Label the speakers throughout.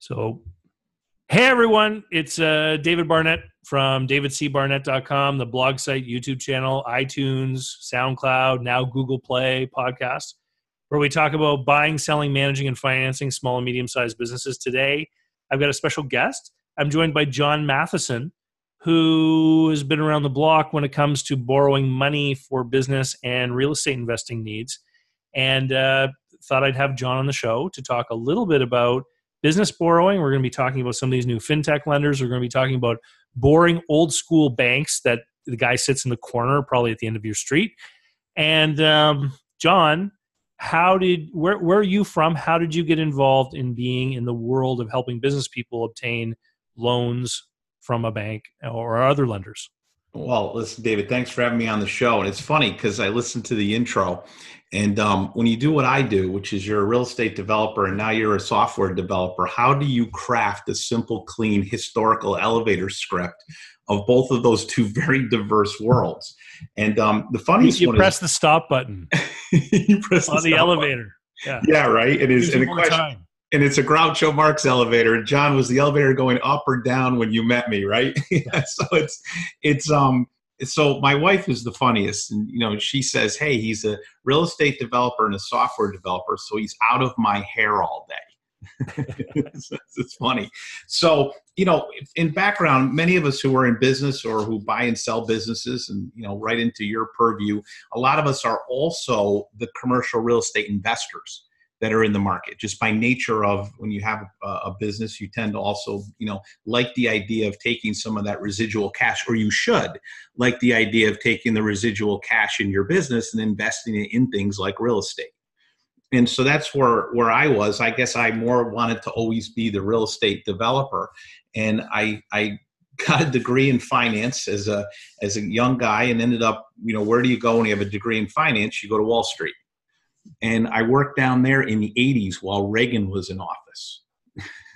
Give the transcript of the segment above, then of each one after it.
Speaker 1: So, hey everyone, it's uh, David Barnett from davidcbarnett.com, the blog site, YouTube channel, iTunes, SoundCloud, now Google Play podcast, where we talk about buying, selling, managing, and financing small and medium sized businesses. Today, I've got a special guest. I'm joined by John Matheson, who has been around the block when it comes to borrowing money for business and real estate investing needs. And uh, thought I'd have John on the show to talk a little bit about business borrowing. We're going to be talking about some of these new fintech lenders. We're going to be talking about boring old school banks that the guy sits in the corner, probably at the end of your street. And um, John, how did where where are you from? How did you get involved in being in the world of helping business people obtain loans from a bank or other lenders?
Speaker 2: Well, listen, David, thanks for having me on the show. And it's funny because I listened to the intro. And um, when you do what I do, which is you're a real estate developer and now you're a software developer, how do you craft a simple, clean, historical elevator script of both of those two very diverse worlds? And um, the funniest
Speaker 1: you
Speaker 2: one
Speaker 1: press
Speaker 2: is
Speaker 1: the stop button
Speaker 2: you press
Speaker 1: on the,
Speaker 2: stop
Speaker 1: elevator.
Speaker 2: button. Yeah, right. It is. And
Speaker 1: you
Speaker 2: question,
Speaker 1: time.
Speaker 2: and it's a Groucho Marx elevator. John was the elevator going up or down when you met me, right? so it's it's um so my wife is the funniest, and you know she says, "Hey, he's a real estate developer and a software developer, so he's out of my hair all day." it's, funny. So you know, in background, many of us who are in business or who buy and sell businesses, and you know, right into your purview, a lot of us are also the commercial real estate investors that are in the market. Just by nature of when you have a, a, business you tend to also you know like the idea of taking some of that residual cash or you should like the idea of taking the residual cash in your business and investing it in things like real estate. And so that's where where i was. I guess i more wanted to always be the real estate developer. And i i got a degree in finance as a as a young guy and ended up you know where do you go when you have a degree in finance? You go to wall street and I worked down there in the 80s while Reagan was in office.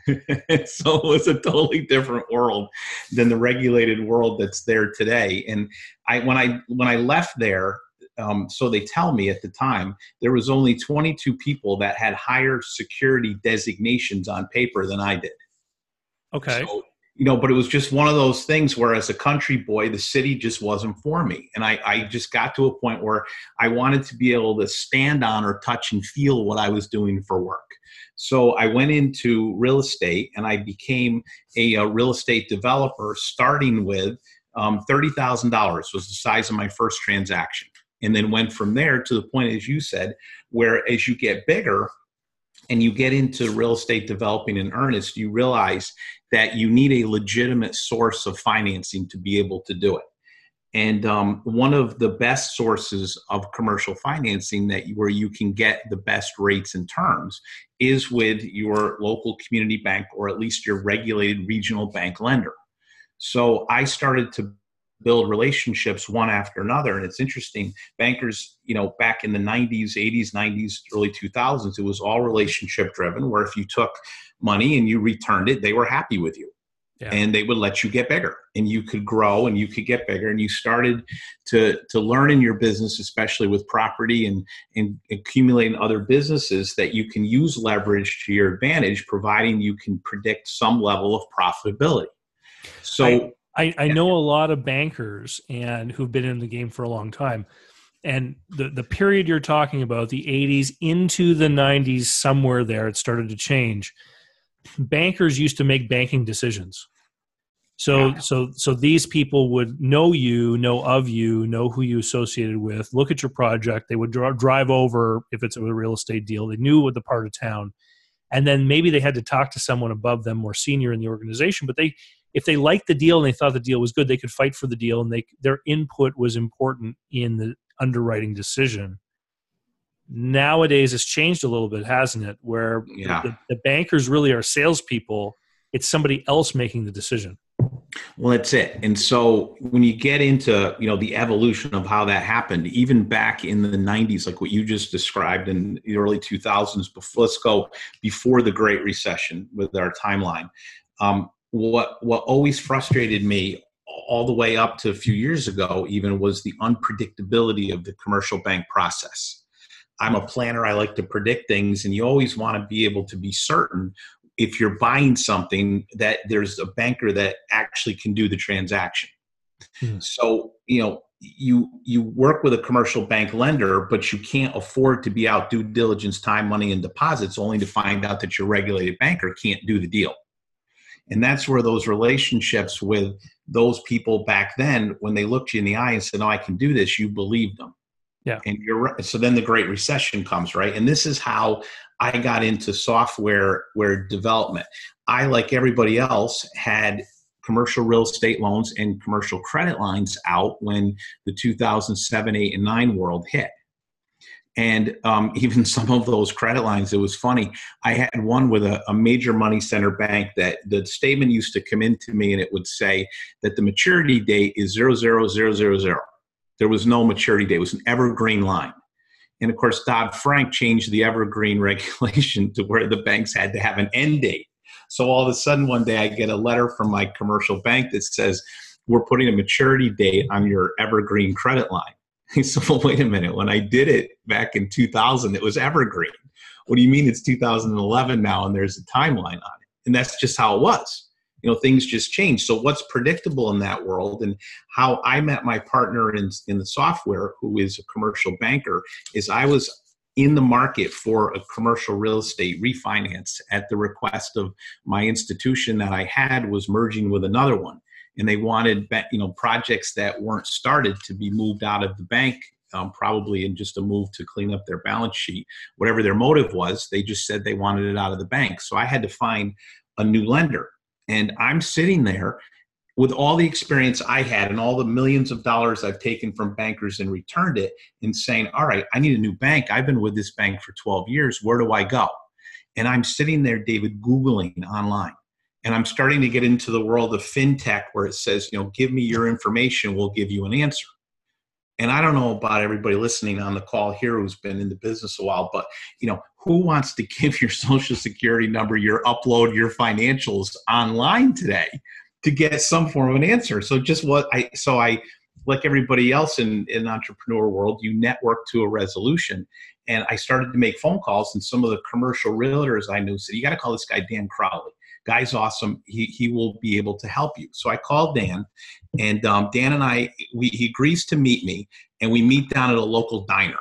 Speaker 2: so it was a totally different world than the regulated world that's there today. And I when I when I left there, um, so they tell me at the time there was only 22 people that had higher security designations on paper than I did.
Speaker 1: Okay.
Speaker 2: So, you know, but it was just one of those things where, as a country boy, the city just wasn't for me. And I, I just got to a point where I wanted to be able to stand on or touch and feel what I was doing for work. So I went into real estate and I became a, a real estate developer, starting with um, $30,000 was the size of my first transaction. And then went from there to the point, as you said, where as you get bigger, and you get into real estate developing in earnest, you realize that you need a legitimate source of financing to be able to do it. And um, one of the best sources of commercial financing that where you can get the best rates and terms is with your local community bank or at least your regulated regional bank lender. So I started to build relationships one after another. And it's interesting bankers you know back in the 90s 80s 90s early 2000s it was all relationship driven where if you took money and you returned it they were happy with you. Yeah. and they would let you get bigger and you could grow and you could get bigger and you started to to learn in your business especially with property and and accumulating other businesses that you can use leverage to your advantage providing you can predict some level of profitability. So
Speaker 1: I- I, I know a lot of bankers and who've been in the game for a long time. And the, the period you're talking about, the 80s into the 90s, somewhere there, it started to change. Bankers used to make banking decisions. So
Speaker 2: Yeah.
Speaker 1: so so these people would know you, know of you, know who you associated with, look at your project. They would dri- drive over if it's a real estate deal. They knew what the part of town, and then maybe they had to talk to someone above them, more senior in the organization. But they, if they liked the deal and they thought the deal was good, they could fight for the deal, and they their input was important in the underwriting decision. Nowadays, it's changed a little bit, hasn't it? Where
Speaker 2: Yeah.
Speaker 1: the, the bankers really are salespeople. It's somebody else making the decision.
Speaker 2: Well, that's it. And so when you get into, you know, the evolution of how that happened, even back in the 90s, like what you just described in the early 2000s, before, let's go before the Great Recession with our timeline. Um, what, what always frustrated me all the way up to a few years ago, even was the unpredictability of the commercial bank process. I'm a planner. I like to predict things, and you always want to be able to be certain if you're buying something that there's a banker that actually can do the transaction. Hmm. So, you know, you you work with a commercial bank lender, but you can't afford to be out due diligence, time, money, and deposits only to find out that your regulated banker can't do the deal. And that's where those relationships with those people back then, when they looked you in the eye and said, "No, I can do this," you believed them.
Speaker 1: Yeah.
Speaker 2: And you're right. So then the Great Recession comes, right? And this is how I got into software where development. I, like everybody else, had commercial real estate loans and commercial credit lines out when the 2007, 8, and 9 world hit. And um, even some of those credit lines, it was funny. I had one with a, a, major money center bank that the statement used to come into me and it would say that the maturity date is 00000. There was no maturity date, it was an evergreen line. And of course, Dodd Frank changed the evergreen regulation to where the banks had to have an end date. So all of a sudden, one day I get a letter from my commercial bank that says, We're putting a maturity date on your evergreen credit line. He said, Well, wait a minute. When I did it back in 2000, it was evergreen. What do you mean it's 2011 now and there's a timeline on it? And that's just how it was. You know, things just change. So, what's predictable in that world and how I met my partner in, in the software, who is a commercial banker, is I was in the market for a commercial real estate refinance at the request of my institution that I had was merging with another one and they wanted you know projects that weren't started to be moved out of the bank um, probably in just a move to clean up their balance sheet. Whatever their motive was they just said they wanted it out of the bank. So i had to find a new lender. And i'm sitting there with all the experience i had and all the millions of dollars i've taken from bankers and returned it and saying all right i need a new bank. I've been with this bank for 12 years. Where do i go? And i'm sitting there david googling online and i'm starting to get into the world of fintech where it says you know give me your information we'll give you an answer. And i don't know about everybody listening on the call here who's been in the business a while but you know who wants to give your social security number your upload your financials online today to get some form of an answer? So just what i so i like everybody else in in entrepreneur world you network to a resolution. And i started to make phone calls and some of the commercial realtors i knew said you got to call this guy dan crowley guy's awesome. He, he will be able to help you. So I called Dan, and um, Dan and I, we, he agrees to meet me, and we meet down at a local diner.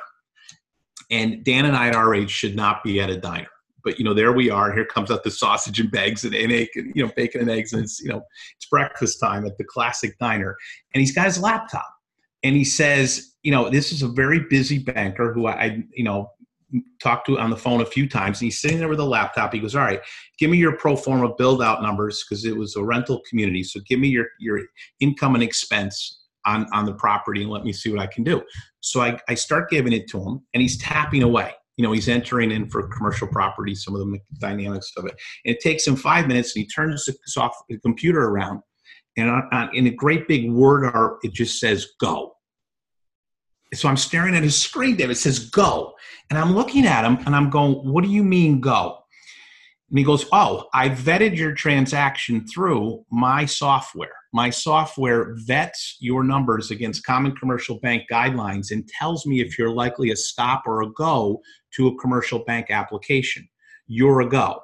Speaker 2: And Dan and I at our age should not be at a diner. But you know, there we are. Here comes out the sausage and eggs and, and you know, bacon and eggs, and it's you know, it's breakfast time at the classic diner. And he's got his laptop, and he says, you know, this is a very busy banker who I, you know, talked to on the phone a few times and he's sitting there with a laptop. He goes all right give me your pro forma build out numbers because it was a rental community so give me your your income and expense on on the property and let me see what i can do. So i, I start giving it to him and he's tapping away. You know he's entering in for commercial property some of the dynamics of it. And it takes him five minutes and he turns the, soft, the computer around and on, on, in a great big word art it just says go so I'm staring at his screen there. It says go. And I'm looking at him and I'm going, what do you mean go? And he goes, oh, I vetted your transaction through my software. My software vets your numbers against common commercial bank guidelines and tells me if you're likely a stop or a go to a commercial bank application. You're a go.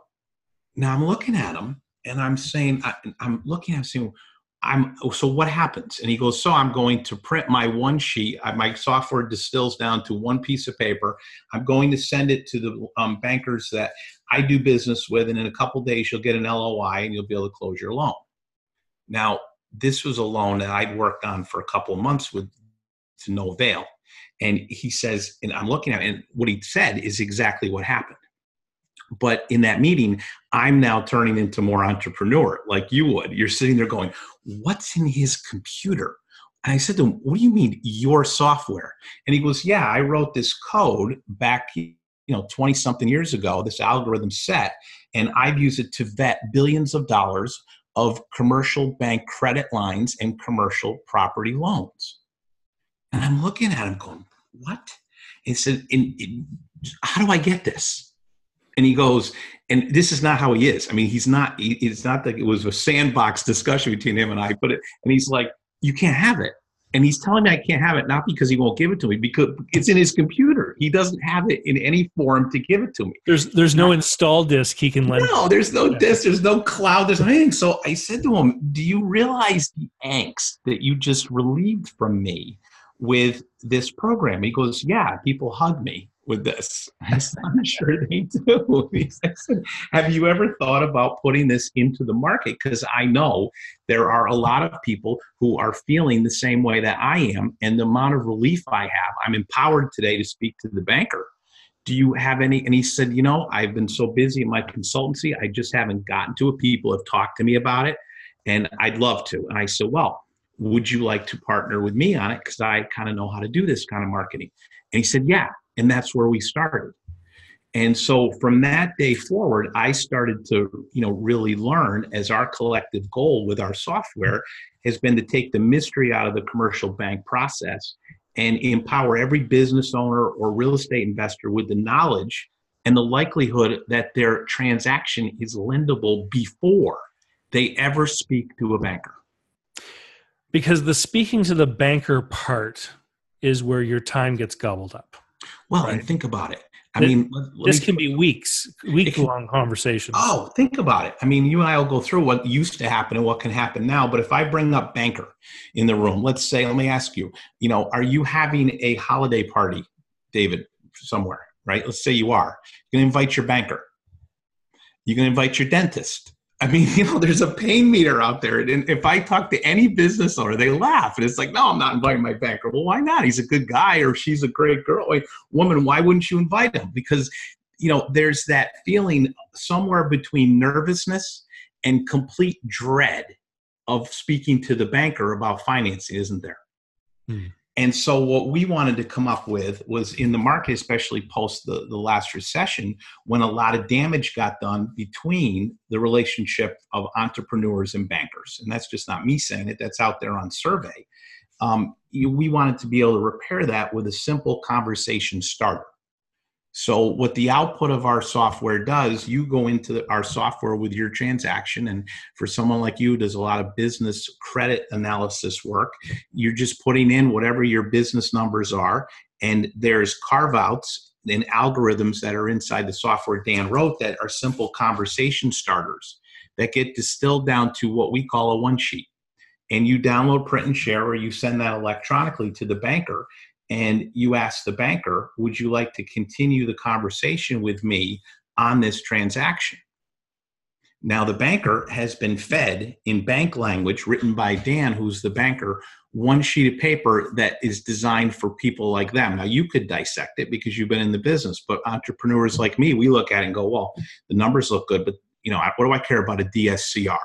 Speaker 2: Now I'm looking at him and I'm saying, I'm looking at him saying, I'm so what happens? And he goes, so I'm going to print my one sheet. My software distills down to one piece of paper. I'm going to send it to the um, bankers that I do business with, and in a couple days you'll get an LOI and you'll be able to close your loan. Now, this was a loan that I'd worked on for a couple of months with to no avail. And he says, and I'm looking at it, and what he said is exactly what happened. But in that meeting, I'm now turning into more entrepreneur like you would. You're sitting there going, What's in his computer? And I said to him, What do you mean, your software? And he goes, Yeah, I wrote this code back, you know, 20 something years ago, this algorithm set, and I've used it to vet billions of dollars of commercial bank credit lines and commercial property loans. And I'm looking at him going, What? He said, How do I get this? And he goes and this is not how he is i mean he's not it's not that it was a sandbox discussion between him and i but it and he's like you can't have it and he's telling me i can't have it not because he won't give it to me because it's in his computer He doesn't have it in any form to give it to me.
Speaker 1: There's there's no install disk he can lend.
Speaker 2: No, there's no disk, there's no cloud, there's anything. So I said to him, Do you realize the angst that you just relieved from me with this program? He goes, Yeah, people hug me with this. I said, I'm sure they do. I said, Have you ever thought about putting this into the market? Because I know there are a lot of people who are feeling the same way that I am, and the amount of relief I have. I'm empowered today to speak to the banker. Do you have any? And he said, You know, I've been so busy in my consultancy, I just haven't gotten to it. People have talked to me about it, and I'd love to. And I said, Well, would you like to partner with me on it? Because I kind of know how to do this kind of marketing. And he said, Yeah. And that's where we started. And so from that day forward, I started to, you know, really learn as our collective goal with our software has been to take the mystery out of the commercial bank process and empower every business owner or real estate investor with the knowledge and the likelihood that their transaction is lendable before they ever speak to a banker.
Speaker 1: Because the speaking to the banker part is where your time gets gobbled up.
Speaker 2: Well, right. and think about it. I mean,
Speaker 1: let, let this me, can be weeks, week long conversations.
Speaker 2: Oh, think about it. I mean, you and I will go through what used to happen and what can happen now. But if I bring up banker in the room, let's say, let me ask you, you know, are you having a holiday party, David, somewhere, right? Let's say you are. You can invite your banker. You can invite your dentist. I mean, you know, there's a pain meter out there. And if I talk to any business owner, they laugh. And it's like, no, I'm not inviting my banker. Well, why not? He's a good guy or she's a great girl. Woman, why wouldn't you invite him? Because, you know, there's that feeling somewhere between nervousness and complete dread of speaking to the banker about financing, isn't there? Hmm. And so, what we wanted to come up with was in the market, especially post the, the last recession, when a lot of damage got done between the relationship of entrepreneurs and bankers. And that's just not me saying it, that's out there on survey. Um, we wanted to be able to repair that with a simple conversation starter. So, what the output of our software does, you go into our software with your transaction, and for someone like you, does a lot of business credit analysis work. You're just putting in whatever your business numbers are, and there's carve outs and algorithms that are inside the software Dan wrote that are simple conversation starters that get distilled down to what we call a one sheet. And you download, print, and share, or you send that electronically to the banker and you ask the banker, Would you like to continue the conversation with me on this transaction? Now, the banker has been fed in bank language written by Dan, who's the banker, one sheet of paper that is designed for people like them. Now, you could dissect it because you've been in the business, but entrepreneurs like me, we look at it and go, well, the numbers look good, but you know, what do I care about a DSCR?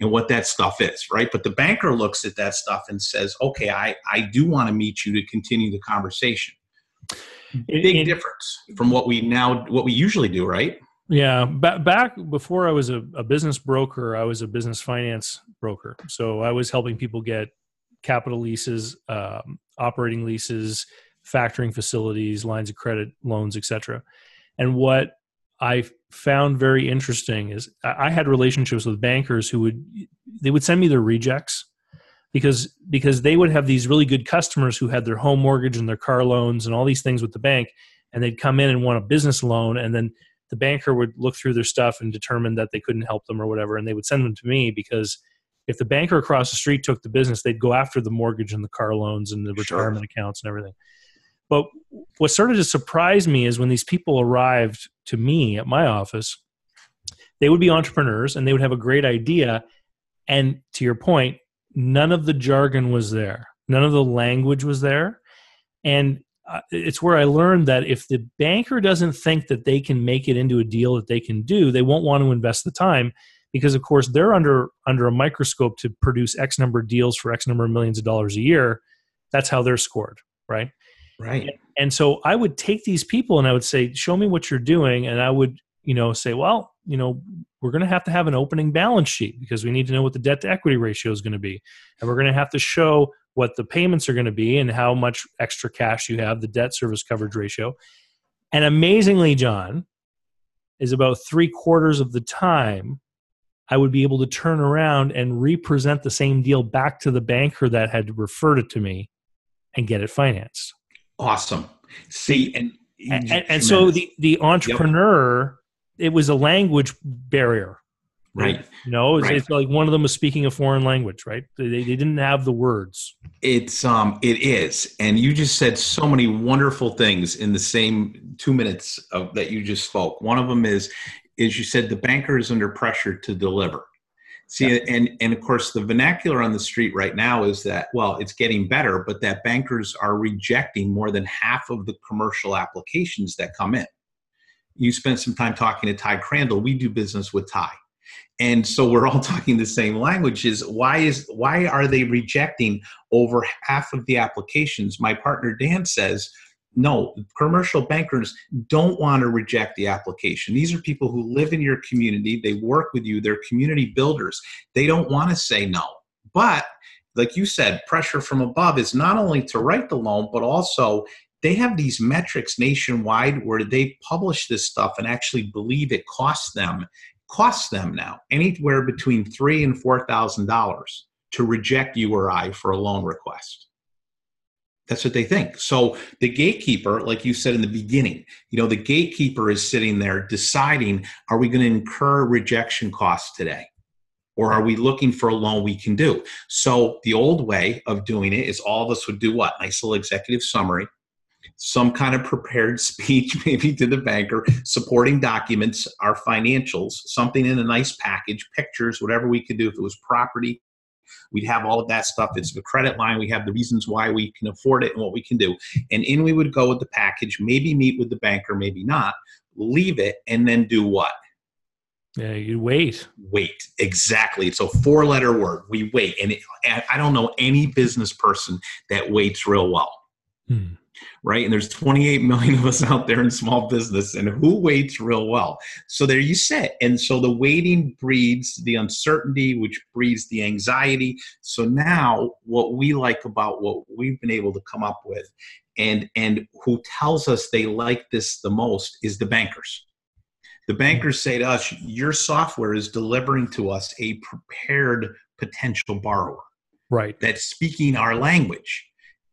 Speaker 2: And what that stuff is, right? But the banker looks at that stuff and says, okay, I, I do want to meet you to continue the conversation. Big difference from what we now, what we usually do, right?
Speaker 1: Yeah. Back, back before I was a, a business broker, I was a business finance broker. So I was helping people get capital leases, um, operating leases, factoring facilities, lines of credit, loans, etc. And what I found very interesting is I had relationships with bankers who would they would send me their rejects because because they would have these really good customers who had their home mortgage and their car loans and all these things with the bank and they'd come in and want a business loan and then the banker would look through their stuff and determine that they couldn't help them or whatever and they would send them to me because if the banker across the street took the business they'd go after the mortgage and the car loans and the retirement sure. accounts and everything but what started to surprise me is when these people arrived to me at my office, they would be entrepreneurs and they would have a great idea. And to your point, none of the jargon was there, none of the language was there. And uh, it's where I learned that if the banker doesn't think that they can make it into a deal that they can do, they won't want to invest the time because of course they're under under a microscope to produce x number of deals for x number of millions of dollars a year. That's how they're scored, right?
Speaker 2: Right.
Speaker 1: And, so I would take these people and I would say, show me what you're doing. And I would, you know, say, well, you know, we're going to have to have an opening balance sheet because we need to know what the debt to equity ratio is going to be. And we're going to have to show what the payments are going to be and how much extra cash you have, the debt service coverage ratio. And amazingly, John, is about three quarters of the time I would be able to turn around and represent the same deal back to the banker that had referred it to me and get it financed.
Speaker 2: Awesome. See, and
Speaker 1: and, and so the the entrepreneur yep. it was a language barrier.
Speaker 2: Right.
Speaker 1: You know it's,
Speaker 2: right.
Speaker 1: it's, like one of them was speaking a foreign language right? They, they didn't have the words.
Speaker 2: It's um it is. And you just said so many wonderful things in the same two minutes of that you just spoke. One of them is is you said the banker is under pressure to deliver See, yeah. and and of course, the vernacular on the street right now is that well, it's getting better, but that bankers are rejecting more than half of the commercial applications that come in. You spent some time talking to Ty Crandall. We do business with Ty, and so we're all talking the same language. Is why is why are they rejecting over half of the applications? My partner Dan says no, commercial bankers don't want to reject the application. These are people who live in your community, they work with you, they're community builders. They don't want to say no. But, like you said, pressure from above is not only to write the loan, but also they have these metrics nationwide where they publish this stuff and actually believe it costs them costs them now anywhere between three and four thousand dollars to reject you or I for a loan request. That's what they think. So the gatekeeper, like you said in the beginning, you know, the gatekeeper is sitting there deciding are we going to incur rejection costs today? Or are we looking for a loan we can do? So the old way of doing it is all of us would do what? Nice little executive summary, some kind of prepared speech, maybe to the banker, supporting documents, our financials, something in a nice package, pictures, whatever we could do. If it was property, We'd have all of that stuff. It's the credit line. We have the reasons why we can afford it and what we can do. And in we would go with the package, maybe meet with the banker, maybe not, leave it, and then do what?
Speaker 1: Yeah, you wait.
Speaker 2: Wait, exactly. It's a four letter word. We wait. And, it, I don't know any business person that waits real well. Hmm right? And there's 28 million of us out there in small business, and who waits real well? So there you sit. And so the waiting breeds the uncertainty, which breeds the anxiety. So now, what we like about what we've been able to come up with, and and who tells us they like this the most is the bankers. The bankers say to us, "Your software is delivering to us a prepared potential borrower."
Speaker 1: Right.
Speaker 2: That's speaking our language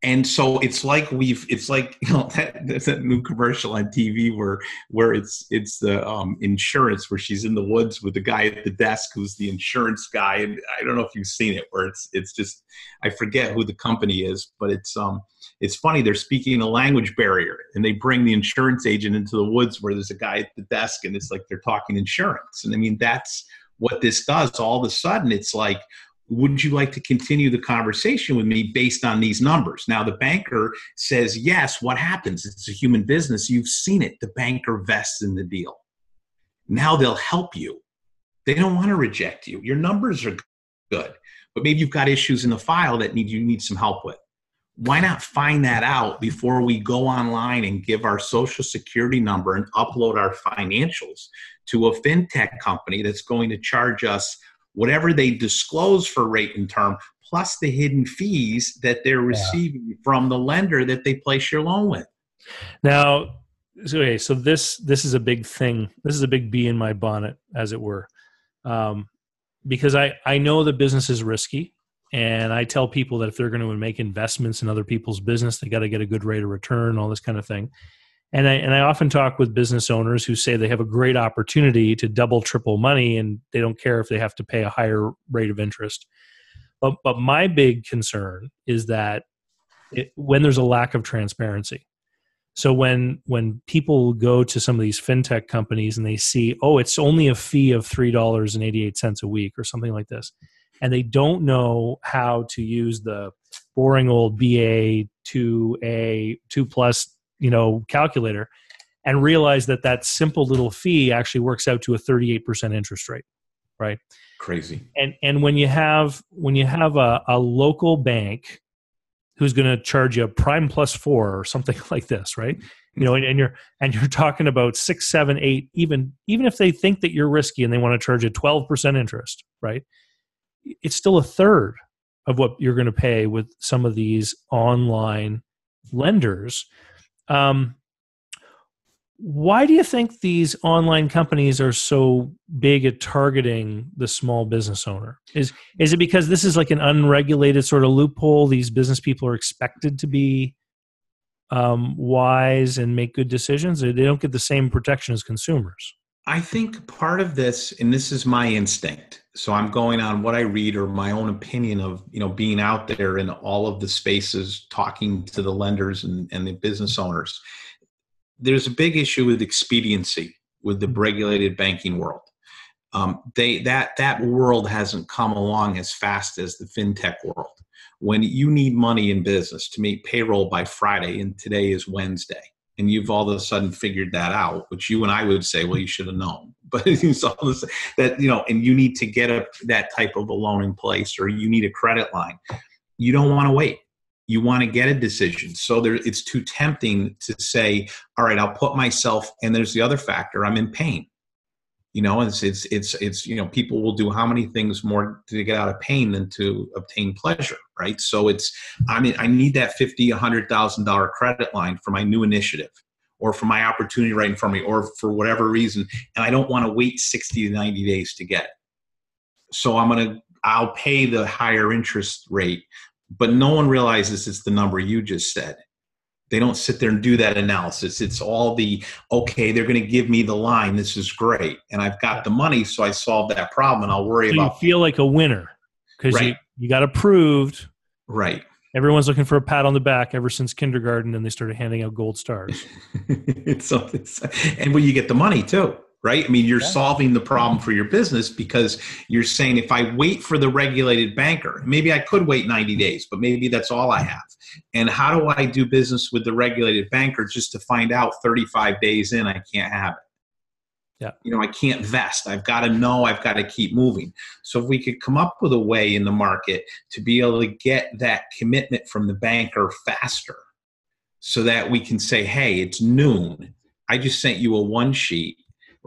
Speaker 2: and so it's like we've it's like you know that that new commercial on tv where where it's it's the um, insurance where she's in the woods with the guy at the desk who's the insurance guy. And i don't know if you've seen it where it's it's just i forget who the company is but it's um it's funny. They're speaking a language barrier and they bring the insurance agent into the woods where there's a guy at the desk and it's like they're talking insurance. And i mean that's what this does. All of a sudden it's like would you like to continue the conversation with me based on these numbers? Now, the banker says, yes, what happens? It's a human business. You've seen it. The banker vests in the deal. Now they'll help you. They don't want to reject you. Your numbers are good, but maybe you've got issues in the file that need you need some help with. Why not find that out before we go online and give our social security number and upload our financials to a fintech company that's going to charge us whatever they disclose for rate and term, plus the hidden fees that they're receiving yeah. from the lender that they place your loan with.
Speaker 1: Now, so, okay, so this this is a big thing. This is a big bee in my bonnet, as it were, um, because I I know the business is risky, and I tell people that if they're going to make investments in other people's business, they got to get a good rate of return, all this kind of thing. And I, and I often talk with business owners who say they have a great opportunity to double, triple money, and they don't care if they have to pay a higher rate of interest. But, but my big concern is that it, when there's a lack of transparency. So when when people go to some of these fintech companies and they see, oh, it's only a fee of three dollars and eighty eight cents a week or something like this, and they don't know how to use the boring old BA two A two plus you know calculator and realize that that simple little fee actually works out to a 38% interest rate right?
Speaker 2: Crazy.
Speaker 1: And and when you have when you have a, a local bank who's going to charge you a prime plus four or something like this right? You know and, and, you're and you're talking about six seven eight even even if they think that you're risky and they want to charge you 12% interest right? It's still a third of what you're going to pay with some of these online lenders um, why do you think these online companies are so big at targeting the small business owner? Is is it because this is like an unregulated sort of loophole? These business people are expected to be um, wise and make good decisions, they don't get the same protection as consumers.
Speaker 2: I think part of this, and this is my instinct, so I'm going on what I read or my own opinion of you know being out there in all of the spaces, talking to the lenders and, and the business owners. There's a big issue with expediency with the regulated banking world. Um, they that that world hasn't come along as fast as the fintech world. When you need money in business to meet payroll by Friday, and today is Wednesday, and you've all of a sudden figured that out, which you and I would say, well, you should have known. But it's all this, that you know, and you need to get a, that type of a loan in place, or you need a credit line. You don't want to wait. You want to get a decision. So there, it's too tempting to say, all right, I'll put myself. And there's the other factor: I'm in pain you know it's it's it's it's you know people will do how many things more to get out of pain than to obtain pleasure right so it's i mean i need that 50 100 thousand dollar credit line for my new initiative or for my opportunity right in front of me or for whatever reason and i don't want to wait 60 to 90 days to get. It so i'm going to i'll pay the higher interest rate but no one realizes it's the number you just said. They don't sit there and do that analysis. It's all the okay they're going to give me the line. This is great and i've got the money so i solved that problem and i'll worry
Speaker 1: so
Speaker 2: about
Speaker 1: you feel like a winner because right. you, you got approved.
Speaker 2: Right
Speaker 1: everyone's looking for a pat on the back ever since kindergarten and they started handing out gold stars
Speaker 2: it's, it's, and when you get the money too right? I mean, you're yeah. solving the problem for your business because you're saying if I wait for the regulated banker, maybe I could wait 90 mm-hmm. days, but maybe that's all I have. And how do I do business with the regulated banker just to find out 35 days in I can't have it?
Speaker 1: Yeah.
Speaker 2: You know, I can't vest. I've got to know, I've got to keep moving. So if we could come up with a way in the market to be able to get that commitment from the banker faster so that we can say, hey, it's noon. I just sent you a one sheet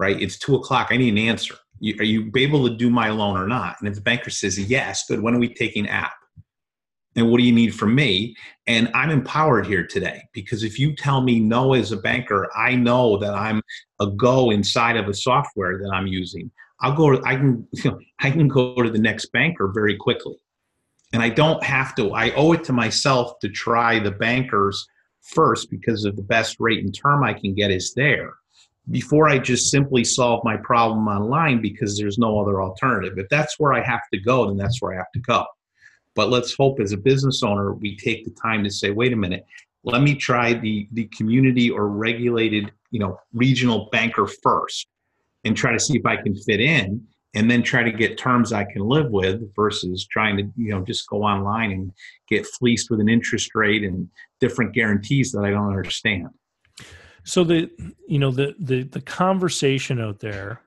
Speaker 2: right? It's two o'clock. I need an answer. You, are you able to do my loan or not? And if the banker says yes, good. When are we taking app? And what do you need from me? And I'm empowered here today because if you tell me no as a banker, I know that I'm a go inside of a software that I'm using. I'll go. I can. You know, I can go to the next banker very quickly, and I don't have to. I owe it to myself to try the bankers first because of the best rate and term I can get is there before I just simply solve my problem online because there's no other alternative. If that's where I have to go, then that's where I have to go. But let's hope as a business owner, we take the time to say, wait a minute, let me try the, the community or regulated, you know, regional banker first and try to see if I can fit in and then try to get terms I can live with versus trying to, you know, just go online and get fleeced with an interest rate and different guarantees that I don't understand.
Speaker 1: So the you know the the the conversation out there,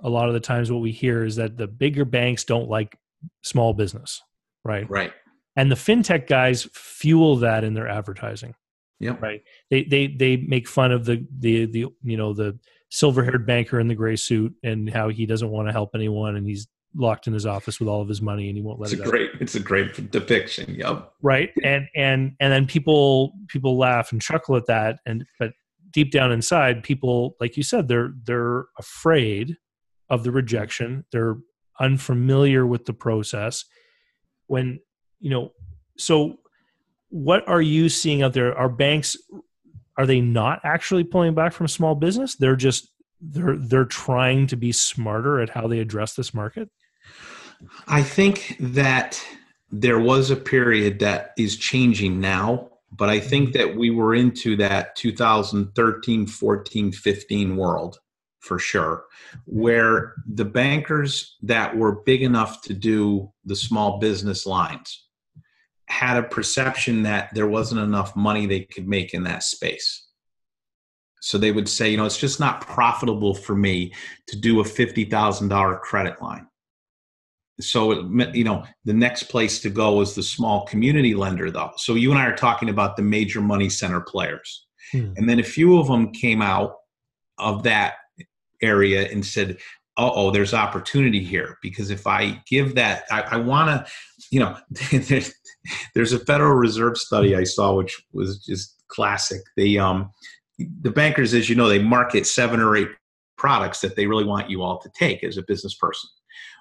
Speaker 1: a lot of the times what we hear is that the bigger banks don't like small business, right?
Speaker 2: Right.
Speaker 1: And the fintech guys fuel that in their advertising.
Speaker 2: Yeah.
Speaker 1: Right. They they they make fun of the the the you know the silver haired banker in the gray suit and how he doesn't want to help anyone and he's locked in his office with all of his money and he won't let
Speaker 2: it's
Speaker 1: it
Speaker 2: a great it's a great depiction yep
Speaker 1: right and and and then people people laugh and chuckle at that and but deep down inside people like you said they're they're afraid of the rejection they're unfamiliar with the process when you know so what are you seeing out there? Are banks are they not actually pulling back from small business? They're just they're they're trying to be smarter at how they address this market?
Speaker 2: I think that there was a period that is changing now but I think mm-hmm. that we were into that 2013, 14, 15 world for sure, where the bankers that were big enough to do the small business lines had a perception that there wasn't enough money they could make in that space. So they would say, you know, it's just not profitable for me to do a $50,000 credit line so it, you know the next place to go is the small community lender though so you and i are talking about the major money center players hmm. and then a few of them came out of that area and said oh there's opportunity here. Because if i give that i, I want to you know there's, there's a federal reserve study i saw which was just classic. The um the bankers as you know they market seven or eight products that they really want you all to take as a business person.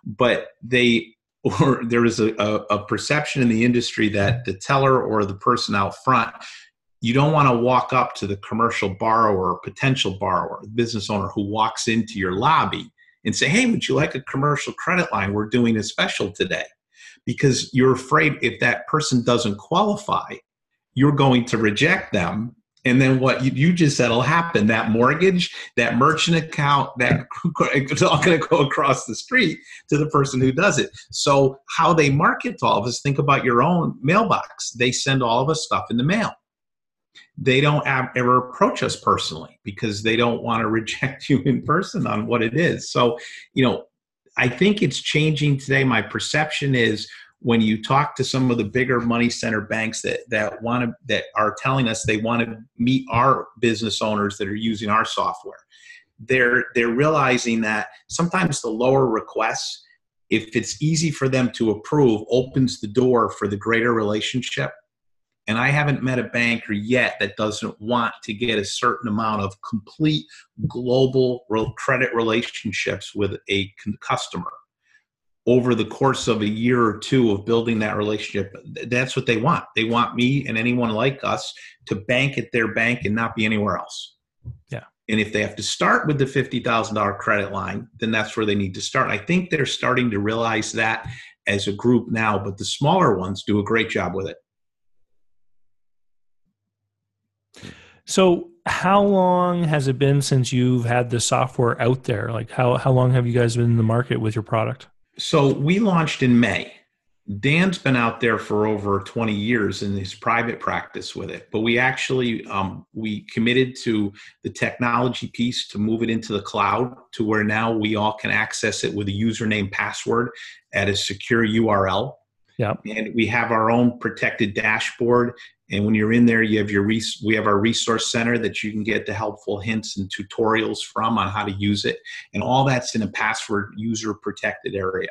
Speaker 2: But they or there is a, a, a, perception in the industry that the teller or the person out front you don't want to walk up to the commercial borrower or potential borrower, business owner who walks into your lobby and say, Hey, would you like a commercial credit line? We're doing a special today. Because you're afraid if that person doesn't qualify, you're going to reject them and then what you, you just said will happen that mortgage that merchant account that it's all going to go across the street to the person who does it so how they market to all of us think about your own mailbox they send all of us stuff in the mail they don't ever approach us personally because they don't want to reject you in person on what it is. So you know i think it's changing today. My perception is when you talk to some of the bigger money center banks that that want to that are telling us they want to meet our business owners that are using our software they're they're realizing that sometimes the lower requests if it's easy for them to approve opens the door for the greater relationship and i haven't met a banker yet that doesn't want to get a certain amount of complete global credit relationships with a customer over the course of a year or two of building that relationship. That's what they want. They want me and anyone like us to bank at their bank and not be anywhere else.
Speaker 1: Yeah.
Speaker 2: And if they have to start with the $50000 credit line then that's where they need to start. I think they're starting to realize that as a group now but the smaller ones do a great job with it
Speaker 1: so how long has it been since you've had the software out there like how, how long have you guys been in the market with your product
Speaker 2: so we launched in May. Dan's been out there for over 20 years in his private practice with it, but we actually um, we committed to the technology piece to move it into the cloud to where now we all can access it with a username password at a secure URL.
Speaker 1: Yeah,
Speaker 2: and we have our own protected dashboard and when you're in there, you have your res- we have our resource center that you can get the helpful hints and tutorials from on how to use it, and all that's in a password user protected area.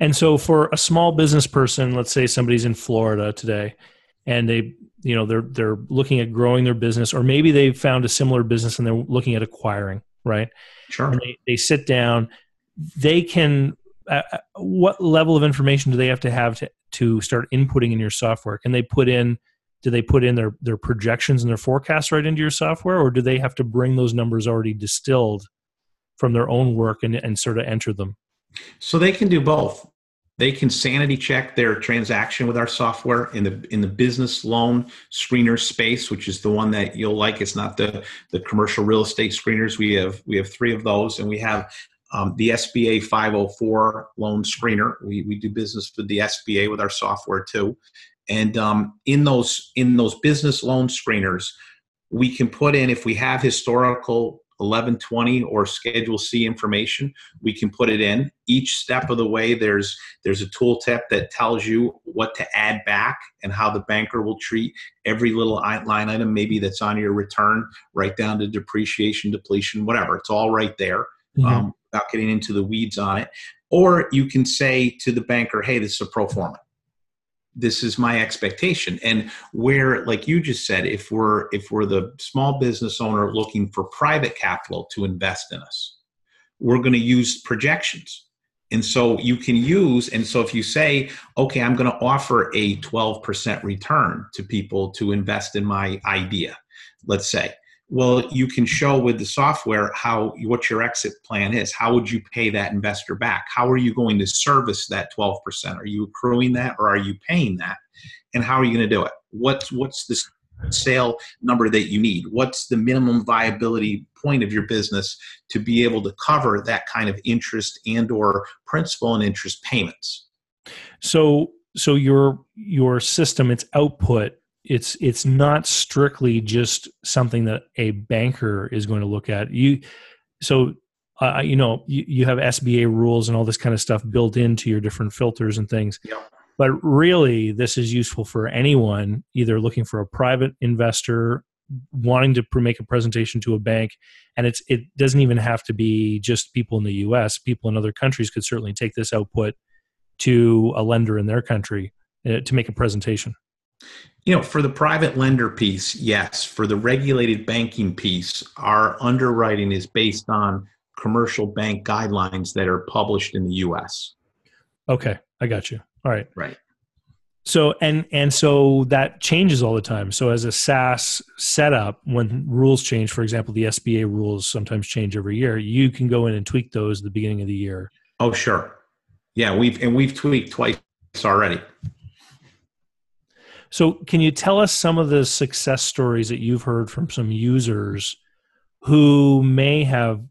Speaker 1: And so, for a small business person, let's say somebody's in Florida today, and they, you know, they're they're looking at growing their business, or maybe they've found a similar business and they're looking at acquiring, right?
Speaker 2: Sure.
Speaker 1: And they, they sit down, they can. Uh, uh what level of information do they have to have to to start inputting in your software? Can they put in do they put in their their projections and their forecasts right into your software or do they have to bring those numbers already distilled from their own work and, and sort of enter them?
Speaker 2: So they can do both. They can sanity check their transaction with our software in the in the business loan screener space, which is the one that you'll like. It's not the the commercial real estate screeners. We have we have three of those, and we have um, the SBA 504 loan screener. We, we do business with the SBA with our software too. And um, in those in those business loan screeners, we can put in if we have historical 1120 or Schedule C information, we can put it in. Each step of the way, there's there's a tooltip that tells you what to add back and how the banker will treat every little line item, maybe that's on your return, right down to depreciation, depletion, whatever. It's all right there mm-hmm. um, without getting into the weeds on it. Or you can say to the banker, hey, this is a pro forma. This is my expectation. And where, like you just said, if we're if we're the small business owner looking for private capital to invest in us, we're going to use projections. And so you can use, and so if you say, okay, I'm going to offer a 12% return to people to invest in my idea, let's say, well you can show with the software how what your exit plan is. How would you pay that investor back? How are you going to service that 12% are you accruing that or are you paying that? And how are you going to do it? What's what's the sale number that you need? What's the minimum viability point of your business to be able to cover that kind of interest and or principal and interest payments?
Speaker 1: So so your your system its output it's it's not strictly just something that a banker is going to look at. You so uh, you know you, you have sba rules and all this kind of stuff built into your different filters and things.
Speaker 2: Yeah.
Speaker 1: but really this is useful for anyone either looking for a private investor wanting to make a presentation to a bank and it's it doesn't even have to be just people in the us people in other countries could certainly take this output to a lender in their country uh, to make a presentation
Speaker 2: you know, for the private lender piece, yes. For the regulated banking piece, our underwriting is based on commercial bank guidelines that are published in the US.
Speaker 1: Okay, I got you. All right.
Speaker 2: Right.
Speaker 1: So and and so that changes all the time. So as a SaaS setup, when rules change, for example, the SBA rules sometimes change every year. You can go in and tweak those at the beginning of the year.
Speaker 2: Oh, sure. Yeah, we've and we've tweaked twice already.
Speaker 1: So, can you tell us some of the success stories that you've heard from some users who may have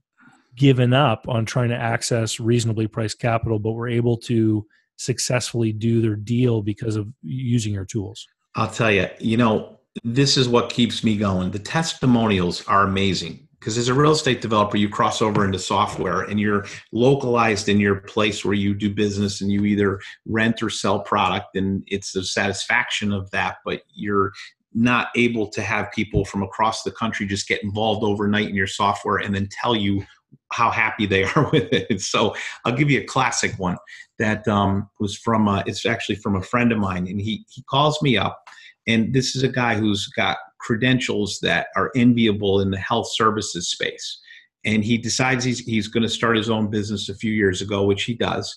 Speaker 1: given up on trying to access reasonably priced capital, but were able to successfully do their deal because of using your tools?
Speaker 2: I'll tell you, you know, this is what keeps me going. The testimonials are amazing because as a real estate developer you cross over into software and you're localized in your place where you do business and you either rent or sell product and it's the satisfaction of that but you're not able to have people from across the country just get involved overnight in your software and then tell you how happy they are with it. So I'll give you a classic one that um, was from uh, it's actually from a friend of mine, and he he calls me up, and this is a guy who's got credentials that are enviable in the health services space. And he decides he's, he's going to start his own business a few years ago, which he does.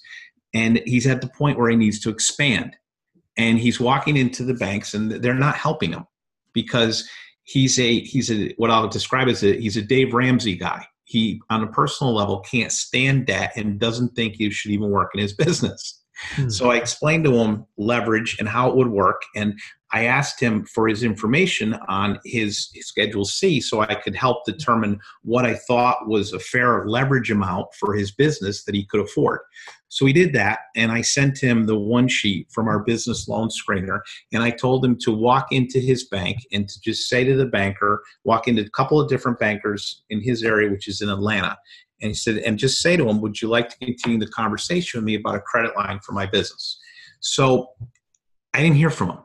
Speaker 2: And he's at the point where he needs to expand. And he's walking into the banks and they're not helping him because he's a he's a what I'll describe as a he's a Dave Ramsey guy. He on a personal level can't stand debt and doesn't think he should even work in his business. Hmm. So I explained to him leverage and how it would work. And I asked him for his information on his, Schedule C so I could help determine what I thought was a fair leverage amount for his business that he could afford. So he did that, and I sent him the one sheet from our business loan screener, and I told him to walk into his bank and to just say to the banker, walk into a couple of different bankers in his area, which is in Atlanta, and he said, and just say to him, would you like to continue the conversation with me about a credit line for my business? So I didn't hear from him.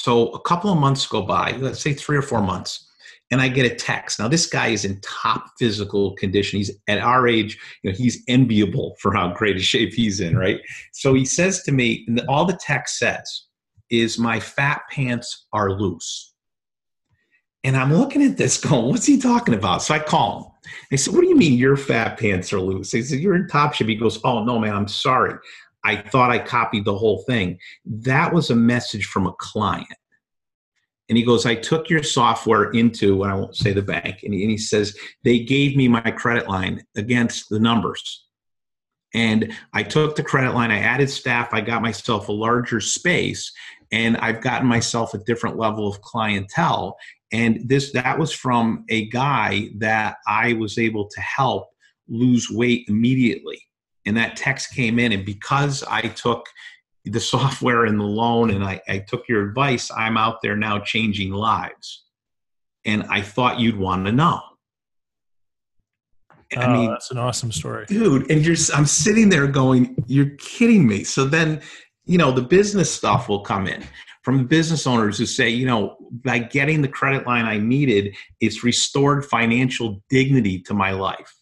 Speaker 2: So a couple of months go by, let's say three or four months, and I get a text. Now this guy is in top physical condition. He's at our age, you know, he's enviable for how great a shape he's in, right? So he says to me, and all the text says is my fat pants are loose. And I'm looking at this going, what's he talking about? So I call him. I said, what do you mean your fat pants are loose? He said, you're in top shape. He goes, oh, no, man, I'm sorry. I thought I copied the whole thing. That was a message from a client. And he goes, I took your software into, and I won't say the bank, and he, and he says, they gave me my credit line against the numbers. And I took the credit line, I added staff, I got myself a larger space, and I've gotten myself a different level of clientele and this that was from a guy that i was able to help lose weight immediately and that text came in and because i took the software and the loan and I, I took your advice i'm out there now changing lives and i thought you'd want to know
Speaker 1: I oh, mean, that's an awesome story,
Speaker 2: dude. And you're, I'm sitting there going, "You're kidding me." So then, you know, the business stuff will come in from business owners who say, you know, by getting the credit line I needed, it's restored financial dignity to my life.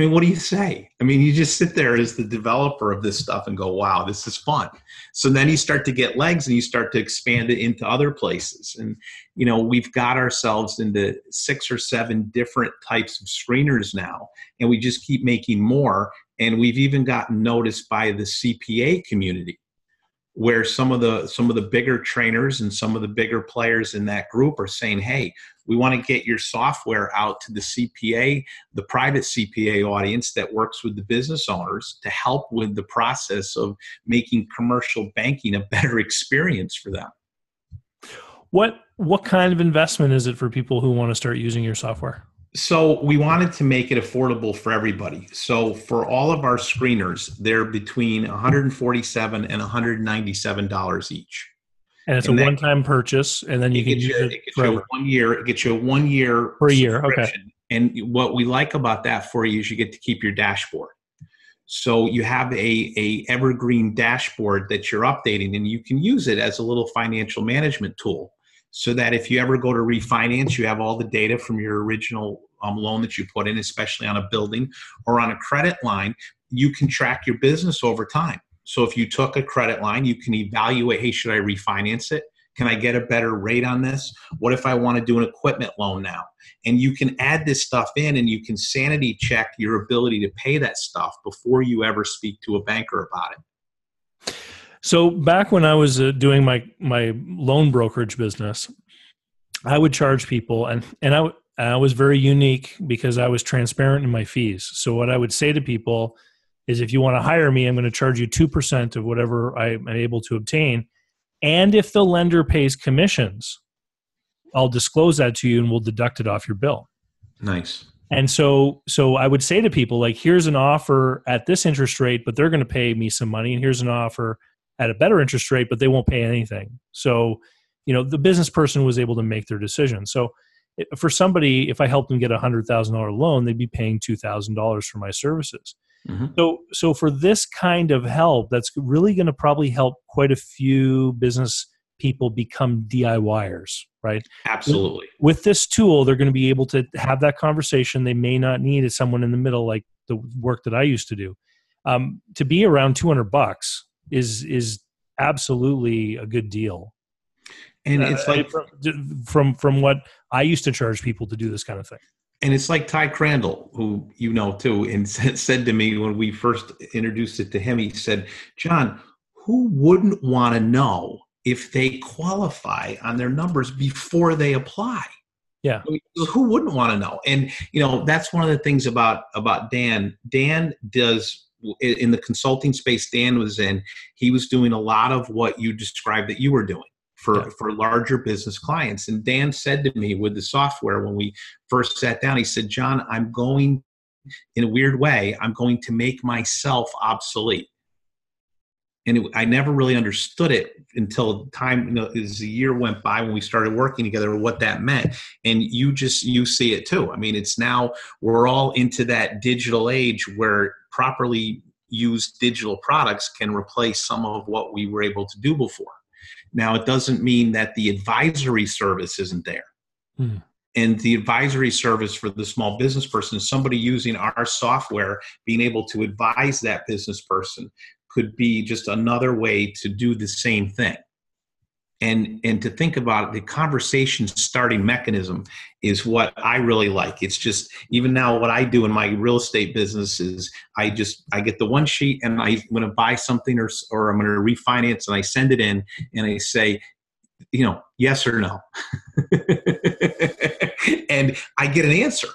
Speaker 2: I mean, what do you say? I mean, you just sit there as the developer of this stuff and go, wow, this is fun. So then you start to get legs and you start to expand it into other places. And, you know, we've got ourselves into six or seven different types of screeners now, and we just keep making more. And we've even gotten noticed by the CPA community where some of the some of the bigger trainers and some of the bigger players in that group are saying hey we want to get your software out to the cpa the private cpa audience that works with the business owners to help with the process of making commercial banking a better experience for them.
Speaker 1: What what kind of investment is it for people who want to start using your software
Speaker 2: so we wanted to make it affordable for everybody. So for all of our screeners, they're between 147 and 197 dollars each.
Speaker 1: And it's and a one-time purchase, and then you can use you, it,
Speaker 2: it gets forever. you one year. It gets you a one year
Speaker 1: per year. Okay.
Speaker 2: And what we like about that for you is you get to keep your dashboard. So you have a, a evergreen dashboard that you're updating, and you can use it as a little financial management tool so that if you ever go to refinance, you have all the data from your original um, loan that you put in, especially on a building or on a credit line, you can track your business over time. So if you took a credit line, you can evaluate hey, should I refinance it? Can I get a better rate on this? What if I want to do an equipment loan now? And you can add this stuff in and you can sanity check your ability to pay that stuff before you ever speak to a banker about it.
Speaker 1: So back when I was uh, doing my my loan brokerage business, I would charge people, and and I I was very unique because I was transparent in my fees. So what I would say to people is, if you want to hire me, I'm going to charge you two percent of whatever I'm able to obtain, and if the lender pays commissions, I'll disclose that to you, and we'll deduct it off your bill.
Speaker 2: Nice.
Speaker 1: And so, so I would say to people like, here's an offer at this interest rate, but they're going to pay me some money, and here's an offer at a better interest rate, but they won't pay anything. So, you know, the business person was able to make their decision. So, for somebody, if I helped them get a hundred thousand dollar loan, they'd be paying two thousand dollars for my services. Mm-hmm. So, so for this kind of help, that's really going to probably help quite a few business people become DIYers, right?
Speaker 2: Absolutely.
Speaker 1: With, with this tool, they're going to be able to have that conversation. They may not need someone in the middle, like the work that I used to do. Um, to be around 200 bucks is is absolutely a good deal.
Speaker 2: And it's uh, like
Speaker 1: from, from from what I used to charge people to do this kind of thing.
Speaker 2: And it's like Ty Crandall, who you know too, and said to me when we first introduced it to him, he said, "John, who wouldn't want to know if they qualify on their numbers before they apply?"
Speaker 1: Yeah.
Speaker 2: Who wouldn't want to know? And you know, that's one of the things about about Dan. Dan does in the consulting space Dan was in, he was doing a lot of what you described that you were doing for, yeah. for larger business clients. And Dan said to me with the software when we first sat down, he said, John, I'm going in a weird way, I'm going to make myself obsolete. And it, I never really understood it until time, you know, as a year went by when we started working together, what that meant. And you just, you see it too. I mean, it's now, we're all into that digital age where properly used digital products can replace some of what we were able to do before. Now, it doesn't mean that the advisory service isn't there. Hmm. And the advisory service for the small business person, somebody using our software, being able to advise that business person could be just another way to do the same thing and and to think about it, the conversation starting mechanism is what i really like. It's just even now what i do in my real estate business is i just i get the one sheet and i'm going to buy something or or i'm going to refinance and i send it in and i say you know yes or no. And i get an answer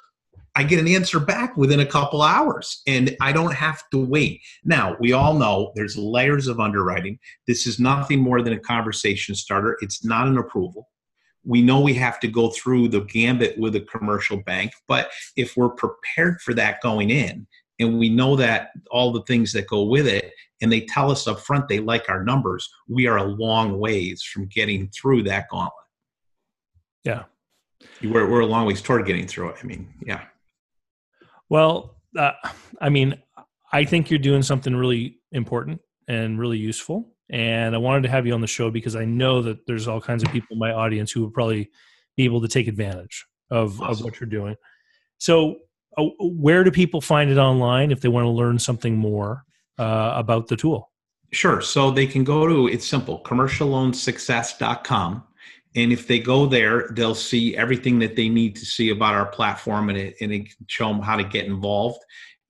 Speaker 2: I get an answer back within a couple hours and I don't have to wait. Now, we all know there's layers of underwriting. This is nothing more than a conversation starter, it's not an approval. We know we have to go through the gambit with a commercial bank, but if we're prepared for that going in and we know that all the things that go with it, and they tell us up front they like our numbers, we are a long ways from getting through that gauntlet.
Speaker 1: Yeah.
Speaker 2: We're, we're a long ways toward getting through it. I mean, yeah.
Speaker 1: Well, uh, I mean, I think you're doing something really important and really useful. And I wanted to have you on the show because I know that there's all kinds of people in my audience who would probably be able to take advantage of, awesome. of what you're doing. So, uh, where do people find it online if they want to learn something more uh, about the tool?
Speaker 2: Sure. So they can go to, it's simple, commercialloansuccess.com and if they go there they'll see everything that they need to see about our platform and it, and it can show them how to get involved.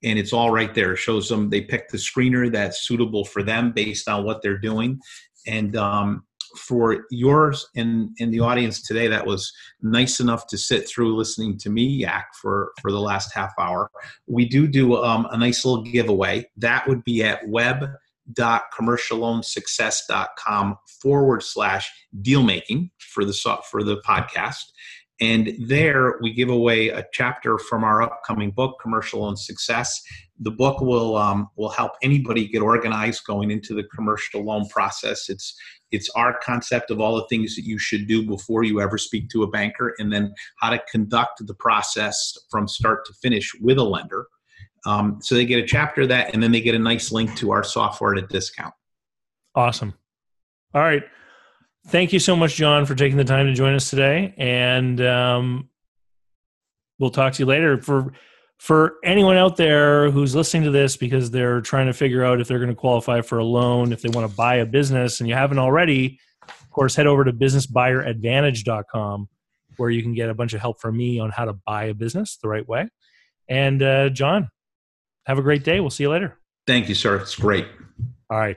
Speaker 2: And it's all right there. It shows them they pick the screener that's suitable for them based on what they're doing. And um, for yours and in the audience today that was nice enough to sit through listening to me yak for for the last half hour. We do do um, a nice little giveaway. That would be at web com forward slash deal making for the for the podcast. And there we give away a chapter from our upcoming book, Commercial Loan Success. The book will um, will help anybody get organized going into the commercial loan process. It's it's our concept of all the things that you should do before you ever speak to a banker, and then how to conduct the process from start to finish with a lender. Um, so they get a chapter of that, and then they get a nice link to our software at a discount.
Speaker 1: Awesome. All right. Thank you so much, John, for taking the time to join us today. And um, we'll talk to you later. For for anyone out there who's listening to this because they're trying to figure out if they're going to qualify for a loan, if they want to buy a business, and you haven't already, of course, head over to businessbuyeradvantage.com where you can get a bunch of help from me on how to buy a business the right way. And uh, John, have a great day. We'll see you later.
Speaker 2: Thank you, sir. It's great.
Speaker 1: All right.